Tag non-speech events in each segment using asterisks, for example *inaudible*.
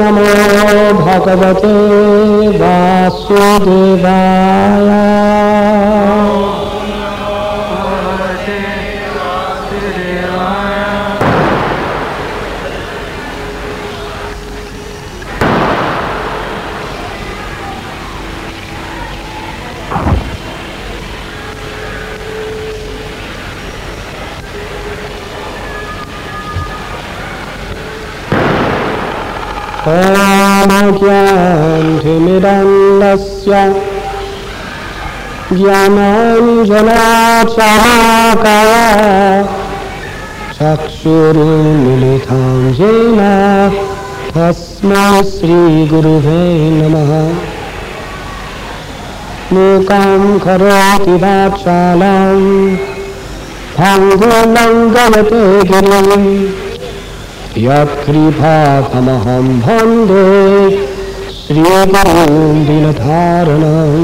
नमो भगवते वासुदेवाय हिरण्यस्य सक्षुरे मुलिकां येन तस्मात् श्रीगुरुवे नमः। मूकां करोति भाटशालां भाङ्गलपे गुलं यत् क्रिपाकमहं भङ्गे श्रीगुरुं दिनधारणम्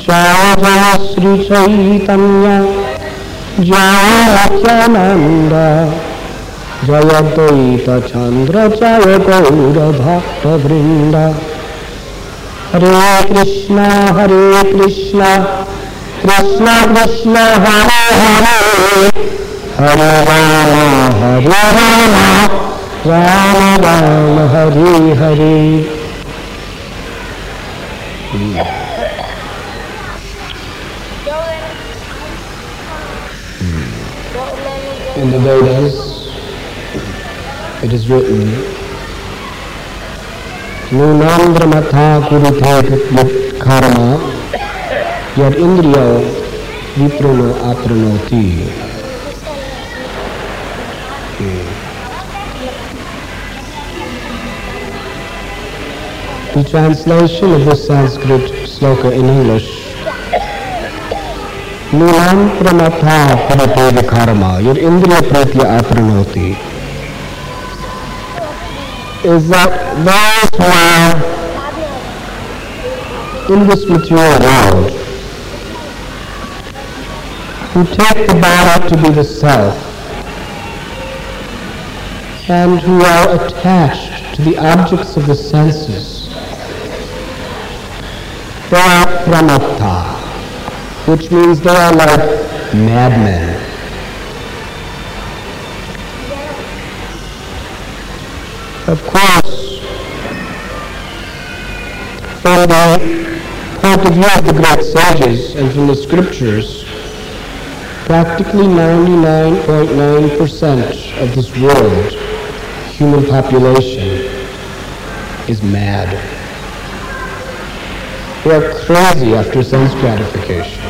जय श्रीचैतन्य, जय द्वैतचन्द्र जय गौरभक्तवृन्द हरे कृष्ण हरे कृष्ण कृष्ण कृष्ण हरे हरे हरे राम हरे Ram Ram Ram Hare Hare In the Vedas, it is written, Nunandra matha kurite karma yad indriyo viprano apranoti. The translation of this Sanskrit sloka in English. Pramatha parapeva karma your indriya pratya apranoti is that those who are in this material world who take the body to be the self and who are attached to the objects of the senses they are pramatta, which means they are like madmen. Of course, from the point of view of the great sages and from the scriptures, practically 99.9% of this world, human population, is mad. They are crazy after sense gratification.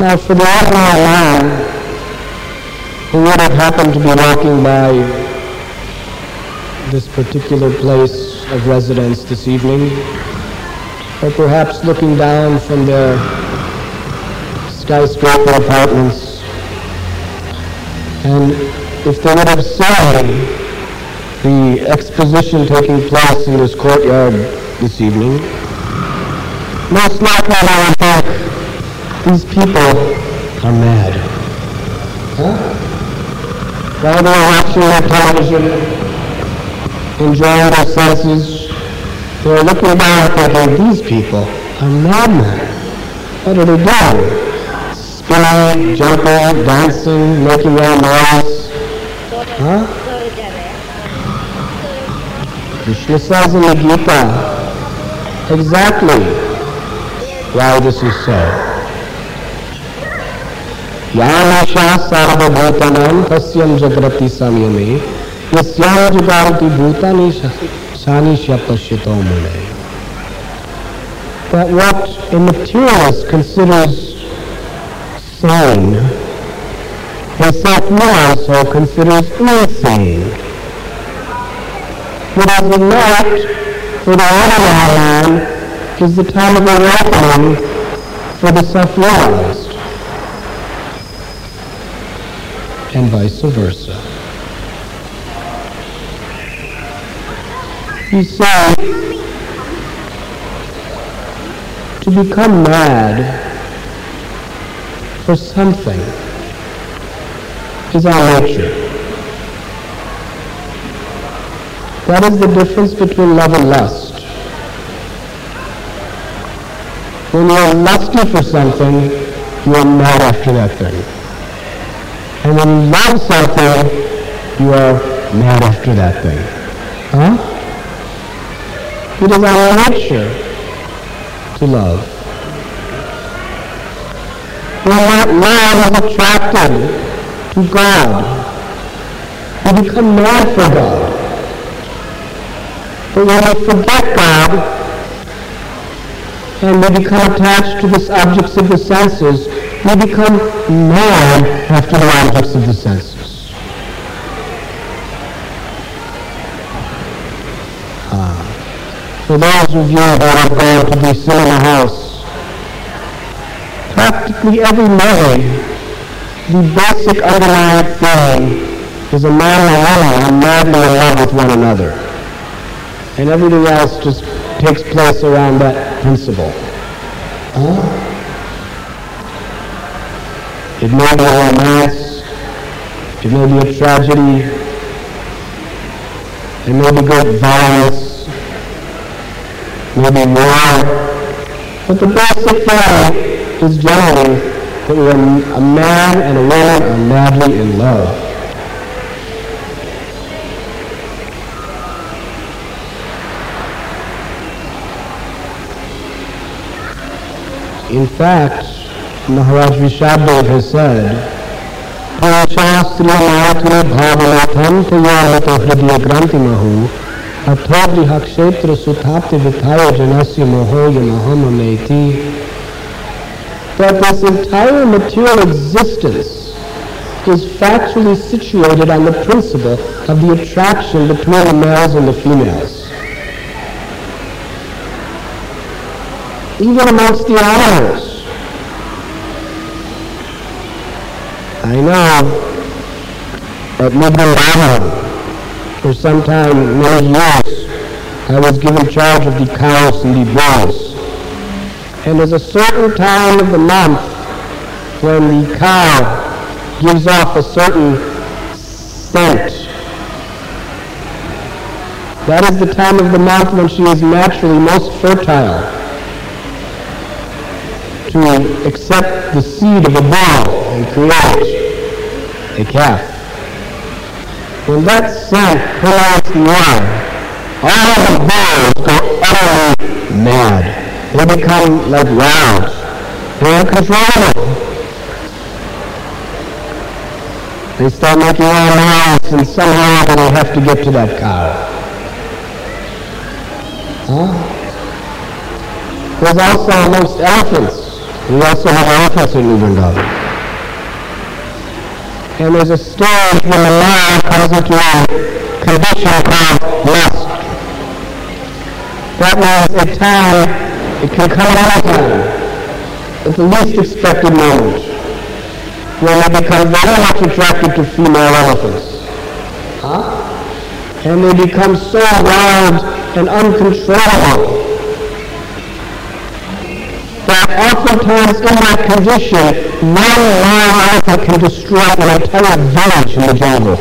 Now, for the ordinary man who would have happened to be walking by this particular place of residence this evening, or perhaps looking down from their skyscraper apartments, and if they would have seen the exposition taking place in this courtyard this evening, most likely they would think these people are mad. Huh? While they're watching their television, enjoying their senses, they're looking down thinking these people are madmen. What are they doing? Spinning, jumping, dancing, making their noise. Huh? Krishna says in the Gita exactly why this is so. यामाशा सार्वभूतानां तस्यं जगति संयमे यस्यां जुगान्ति भूतानि शानिश्य पश्यतो मुने That what a materialist considers sane, a self-knowing soul considers insane. What is not for the ordinary man is the time of awakening for the self-realized, and vice versa. You see, to become mad for something is our nature. That is the difference between love and lust. When you're lusty for something, you are mad after that thing. And when you love something, you are mad after that thing. Huh? It is our nature to love. When that love is attracted to God, we become mad for God. But when we forget God, and we become attached to the objects of the senses, we become mad after the objects of the senses. Ah. For those of you who are going to be sitting in the house, practically every day, the basic underlying thing is a man and a woman madly in love with one another. And everything else just takes place around that principle. Huh? It may be a romance, it may be a tragedy, it may be great violence, maybe war, but the basic thing is generally that when a man and a woman are madly in love, In fact, Maharaj Rishabdev has said, that this entire material existence is factually situated on the principle of the attraction between the males and the females. Even amongst the animals. I know at Midland for some time, many years, I was given charge of the cows and the bulls. And there's a certain time of the month when the cow gives off a certain scent. That is the time of the month when she is naturally most fertile to accept the seed of a bull and create a calf. When that scent permeates the all the bulls go utterly mad. They become like wild. They're uncontrollable. They start making all noise and somehow they have to get to that cow. Huh? There's also amongst elephants we also have elephants in Vrindavan. And there's a stage when the mind comes into a condition called musth. That means a time, it can come at any time, at the least expected moment, when they become very much attracted to female elephants. Huh? And they become so wild and uncontrollable oftentimes in that condition, one alpha can destroy an entire village in the jungle.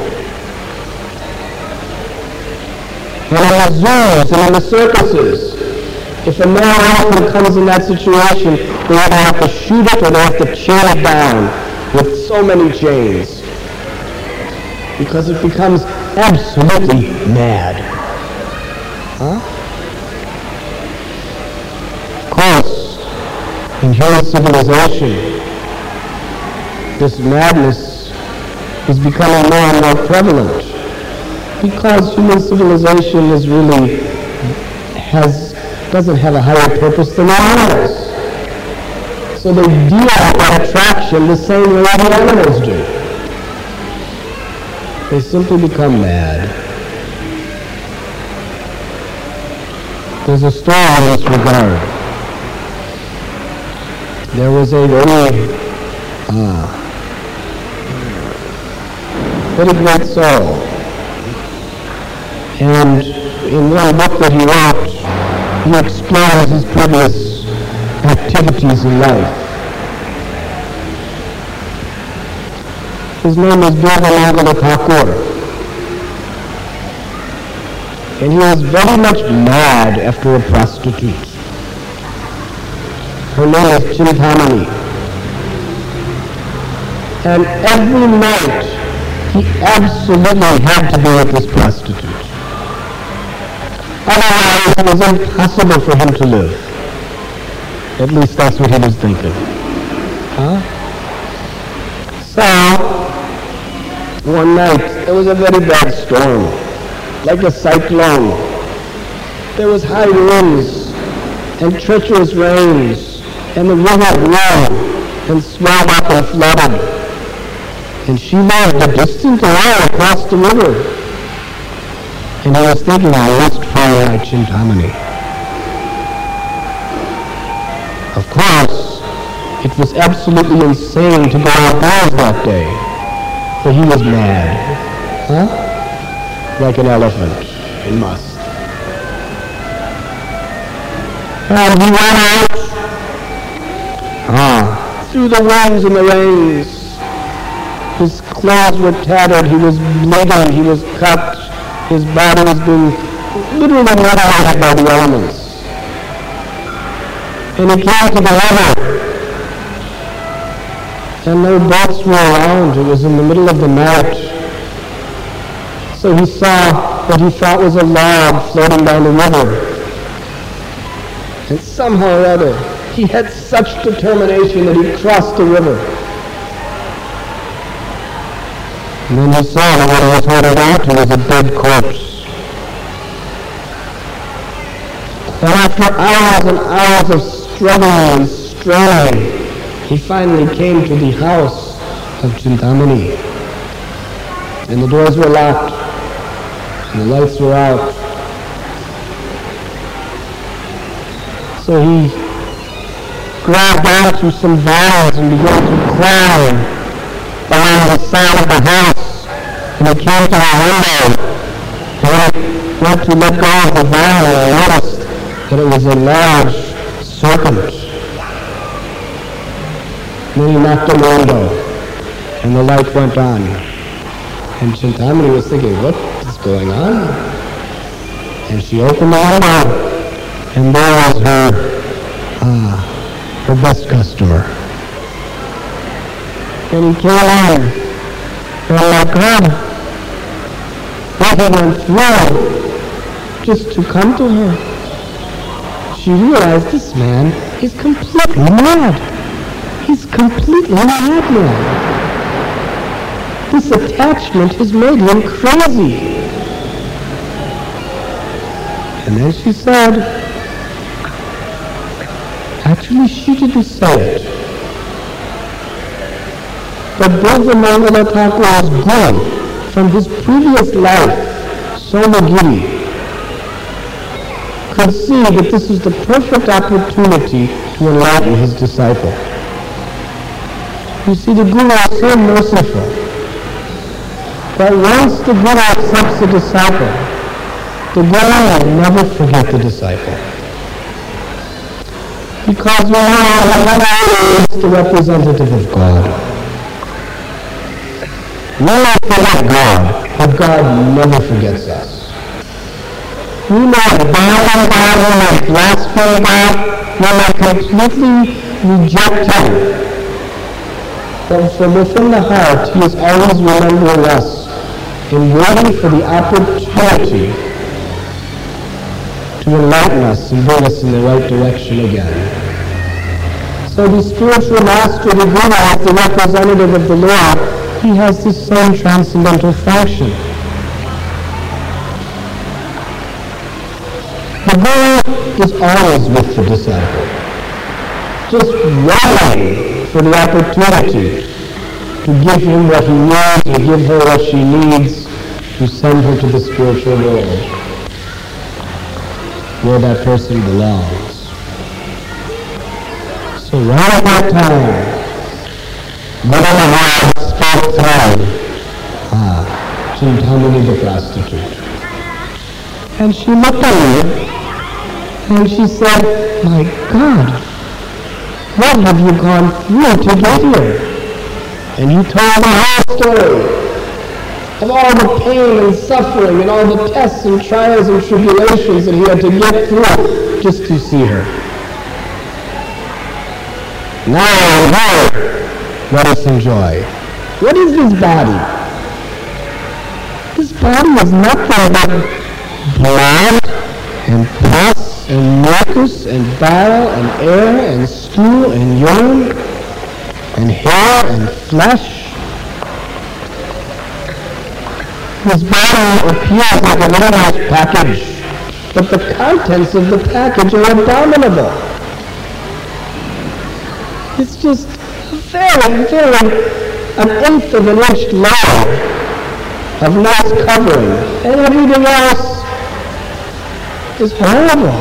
And in the zoos and in the circuses, if a male elephant comes in that situation, they either have to shoot it or they have to chain it down with so many chains. Because it becomes absolutely mad. Huh? In human civilization, this madness is becoming more and more prevalent because human civilization is really has doesn't have a higher purpose than animals. So they deal with attraction the same way the animals do. They simply become mad. There's a story in this regard there was a very, uh, very great soul. And in one book that he wrote, he explores his previous activities in life. His name is Bilvamangala Thakur. And he was very much mad after a prostitute. Is Chintamani. And every night he absolutely had to be with this prostitute. Otherwise it was impossible for him to live. At least that's what he was thinking. Huh? So, one night, there was a very bad storm, like a cyclone. There was high winds and treacherous rains, and the river grew and swam up and flooded. And she lived a distant isle across the river. And I was thinking I must find my Chintamani. Of course, it was absolutely insane to go outdoors that day, for he was mad. Huh? Like an elephant. He must. And he went out. Ah, through the winds and the rains. His clothes were tattered. He was bleeding. He was cut. His body was being literally annihilated by the elements. And he came to the river and no boats were around. It was in the middle of the night. So he saw what he thought was a log floating down the river. And somehow or other, he had such determination that he crossed the river. And then he saw that what he was holding on to was a dead corpse. And after hours and hours of struggling and straining, he finally came to the house of Chintamani. And the doors were locked, and the lights were out. So he grabbed onto some vines and began to climb along the side of the house. And he came to the window. And he went to let go of the vine and noticed that it was a large serpent. Then he knocked on the window, and the light went on. And Chintamani was thinking, what is going on? And she opened the window, and there was her, ah, her best customer. And in, and oh my what he went through just to come to her. She realized this man is completely mad. He's completely madman. This attachment has made him crazy. And then she said, actually she didn't say it. But Bilvamangala Thakur's gone from his previous life, Somagiri, could see that this is the perfect opportunity to enlighten his disciple. You see, the Guru is so merciful that once the Guru accepts the disciple, the Guru will never forget the disciple. Because that is the representative of God. We may forget God, but God never forgets us. We may abandon God, we may blaspheme God, we may completely reject Him But from within the heart he is always remembering us and waiting for the opportunity to enlighten us and bring us in the right direction again. So the spiritual master, the Guru, as the representative of the Lord, he has the same transcendental function. The Guru is always with the disciple, just waiting for the opportunity to give him what he needs and give her what she needs to send her to the spiritual world where that person belongs. So that time, Mother Maharaj spoke through ah, Chintamani the prostitute. And she looked at me and she said, my God, what have you gone through to get here? And he told the whole story of all the pain and suffering and all the tests and trials and tribulations that he had to get through just to see her. Now here, let us enjoy. What is this body? This body is nothing but blood and pus and mucus and bile and air and stool and urine and hair and flesh. This body appears like a little package, but the contents of the package are abominable. It's just very, very an eighth of an inch long of nice covering, and everything else is horrible.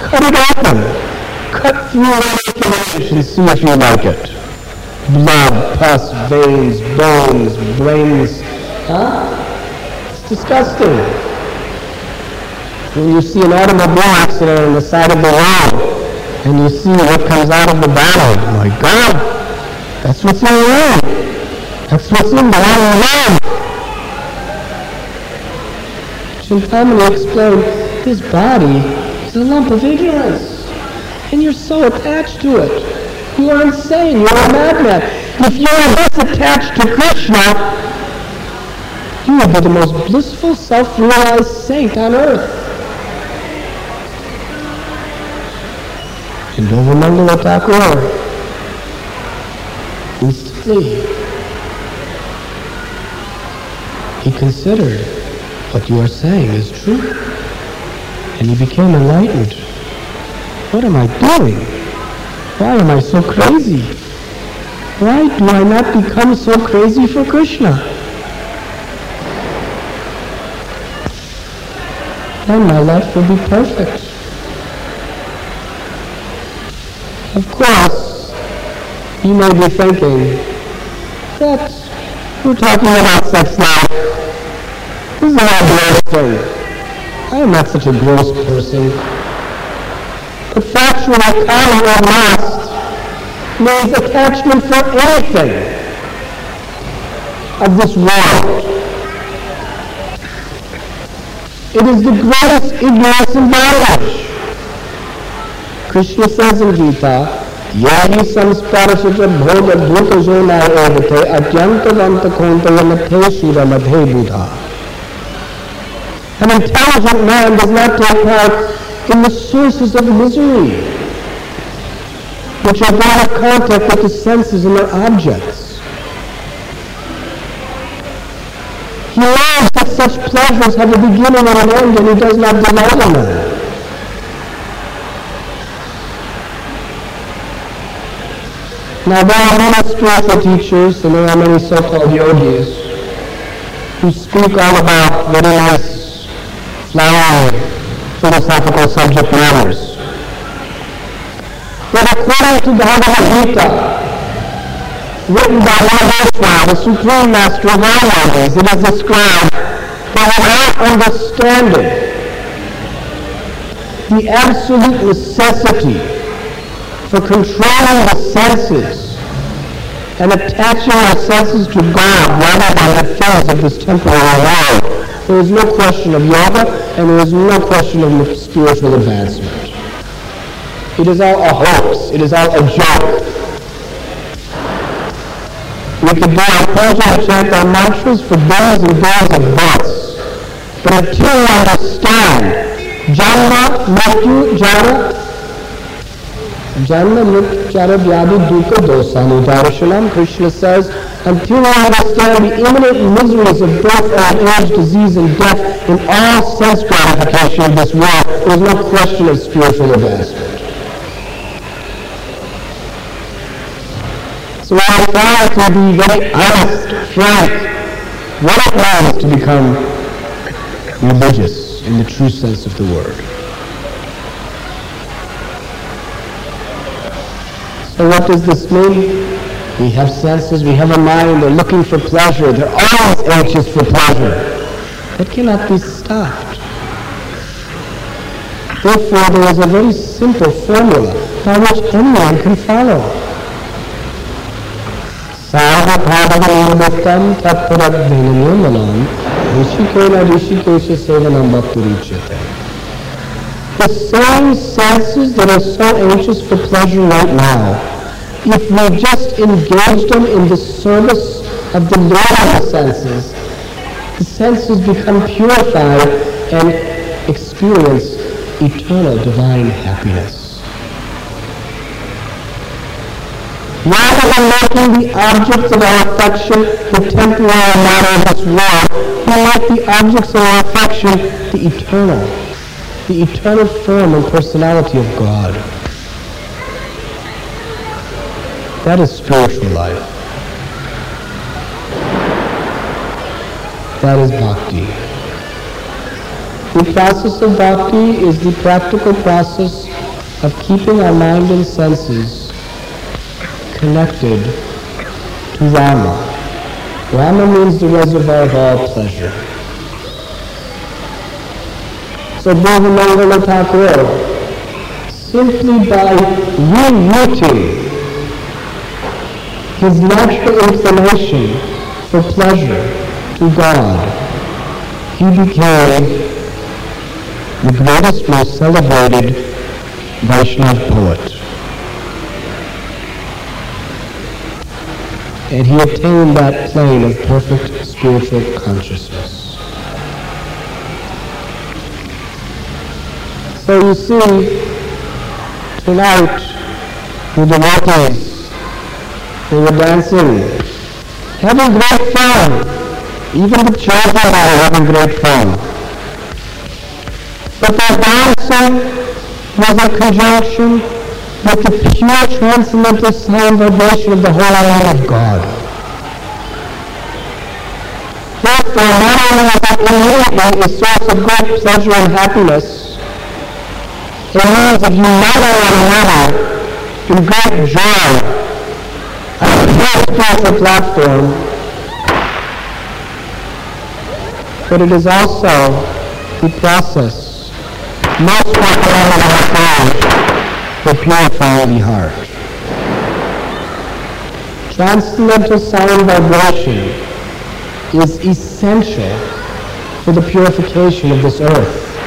Cut it open. Cut through it and see if you like it. Blood, pus, veins, bones, brains. Huh? It's disgusting. When you see an automobile accident on the side of the road, and you see what comes out of the body, my God, that's what's in the room. That's what's in the room. Chintamani explained, this body is a lump of ignorance. And you're so attached to it. You are insane. You're a madman. If you are this attached to Krishna, you will be the most blissful, self-realized saint on earth. And Mangala Thakur instantly he considered what you are saying is true. And he became enlightened. What am I doing? Why am I so crazy? Why do I not become so crazy for Krishna? Then my life will be perfect. Of course, you may be thinking that we're talking about sex now. this is not a gross thing. I am not such a gross person. But factual kama or lust means attachment for anything of this world. It is the greatest ignorance and bondage. Krishna says in Gita, याहि संस्पर्श भोग भूत जो न एवते अत्यंत दंत कोंत मथे सुर मधे बुधा An intelligent man does not take part in the sources of misery, which are brought in contact with the senses and their objects. He knows that such pleasures have a beginning and an end, and he does not delight in them. Now there are many spiritual teachers and there are many so-called yogis who speak all about very nice flowery philosophical subject matters. But according to Bhagavad Gita, written by Mahavishwa, the Supreme Master of all knowledge, it is described that without understanding the absolute necessity for controlling the senses and attaching our senses to God rather than the things of this temporal world, there is no question of yoga, and there is no question of spiritual advancement. It is all a hoax. It is all a joke. We could do our puja and chant our mantras for days and days and months. But until we understand Janma, Mrityu, Jara, Janma, Vyadi, Dukkha, Dosani, Darshanam, Krishna says, until I understand the imminent miseries of birth, old age, disease, and death in all sense gratification of this world, there is no question of spiritual advancement. So I try to be very honest, frank, what it means to become religious in the true sense of the word. So what does this mean? We have senses, we have a mind, they're looking for pleasure, they're always anxious for pleasure. That cannot be stopped. Therefore, there is a very simple formula by which anyone can follow. Rishikena rishikesha sevanam. The same senses that are so anxious for pleasure right now, if we just engage them in the service of the the senses, the senses become purified and experience eternal divine happiness. Rather than making the objects of our affection the temporary matter of this world, we make the objects of our affection the eternal, the eternal form and personality of God. That is spiritual life. That is bhakti. The process of bhakti is the practical process of keeping our mind and senses connected to Rama. Rama means the reservoir of all pleasure. So Bilvamangala Thakur, simply by rerouting his natural inclination for pleasure to God, he became the greatest, most celebrated Vaishnava poet. And he attained that plane of perfect spiritual consciousness. So you see, tonight, with the devotees, they were dancing, having great fun. Even the children are having great fun. But their dancing was a conjunction with the pure transcendental sound vibration of the whole name of God. Therefore, not only is that immediately a source of great pleasure and happiness, that you unite one another in great joy a pure spiritual platform but it is also the process most recommended in the for purifying the heart. Transcendental sound vibration is essential for the purification of this earth.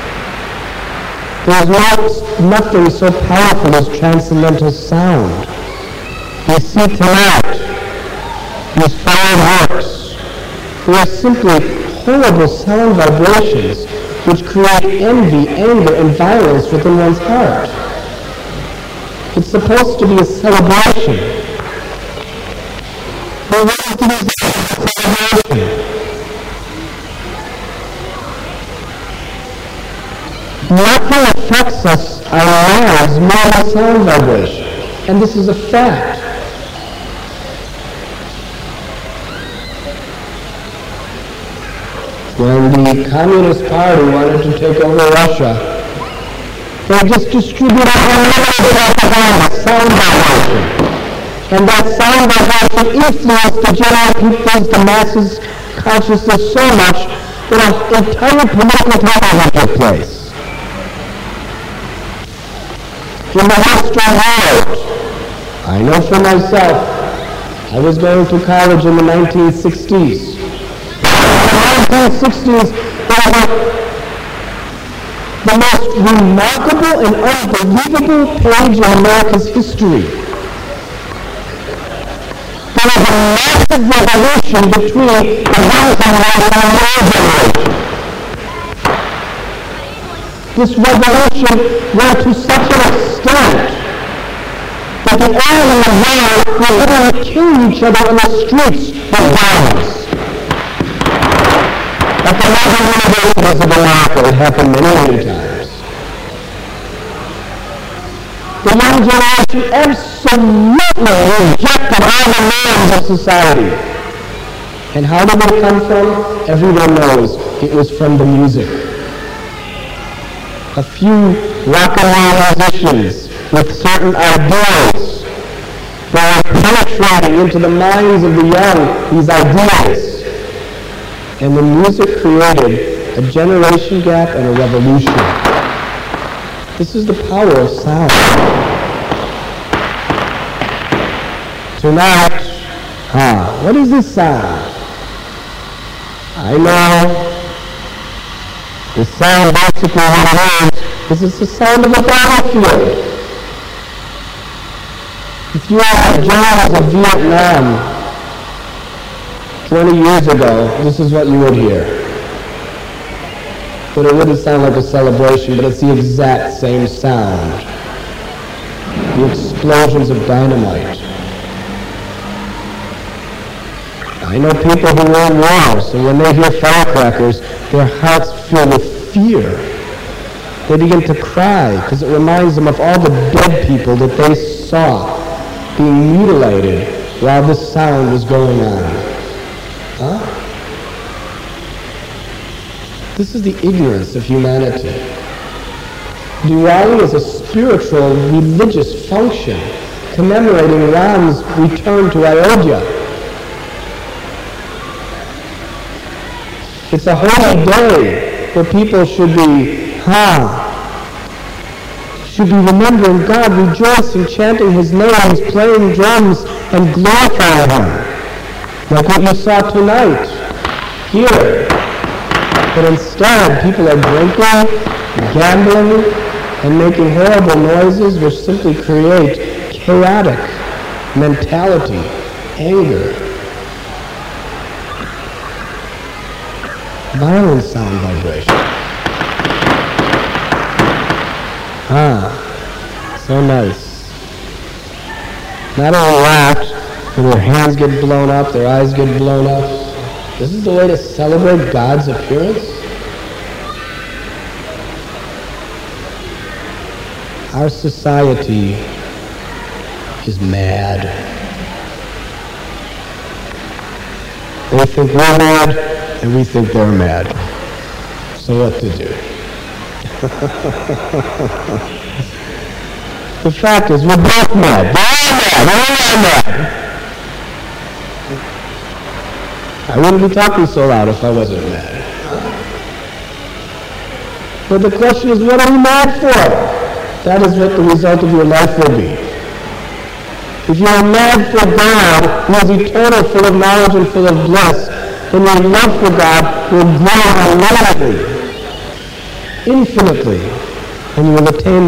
There is not, nothing so powerful as transcendental sound. We see tonight these fireworks. They are simply horrible sound vibrations which create envy, anger, and violence within one's heart. It's supposed to be a celebration. But what is Nothing affects us, our lives, more than sound vibration. And this is a fact. when the Communist Party wanted to take over Russia, they just distributed propaganda, sound vibration. And that sound vibration influenced the general people's, the masses' consciousness so much that an entire political television took place. In the Western world, I know for myself, I was going to college in the 1960s. The 1960s were the most remarkable and unbelievable page in America's history. There was a massive revolution between the young generation and old generation. This revolution went to such an extent that the old and the young were literally killing each other in the streets with violence. At the London Universities of America, it happened many, many times. The young generation absolutely rejected all the norms of society. And how did it come from? Everyone knows it was from the music. A few rock and roll musicians with certain ideals were penetrating into the minds of the young these ideas and the music created a generation gap and a revolution. This is the power of sound. Tonight, ah, what is this sound? I know. The sound basically what it is, is it's the sound of a battlefield. If you were at Jones of Vietnam 20 years ago, this is what you would hear. But it wouldn't sound like a celebration, but it's the exact same sound. The explosions of dynamite. I know people who were in and when they hear firecrackers, their hearts fill with fear. They begin to cry because it reminds them of all the dead people that they saw being mutilated while this sound was going on. Huh? This is the ignorance of humanity. Diwali is a spiritual, religious function commemorating Ram's return to Ayodhya. It's a holy day where people should be, huh, should be remembering God, rejoicing, chanting His names, playing drums, and glorifying Him. Like what you saw tonight, here. But instead, people are drinking, gambling, and making horrible noises which simply create chaotic mentality, anger, violent sound vibration. Ah, so nice. Not only that, but their hands get blown up, their eyes get blown up. This is the way to celebrate God's appearance? Our society is mad. They think we're mad, and we think they're mad. So what to do? *laughs* the fact is, we're both mad. We're mad. All mad. I wouldn't be talking so loud if I wasn't mad. But the question is, what are you mad for? That is what the result of your life will be. If you are mad for God, who is eternal, full of knowledge and full of bliss, then your love for God will grow infinitely, and you will attain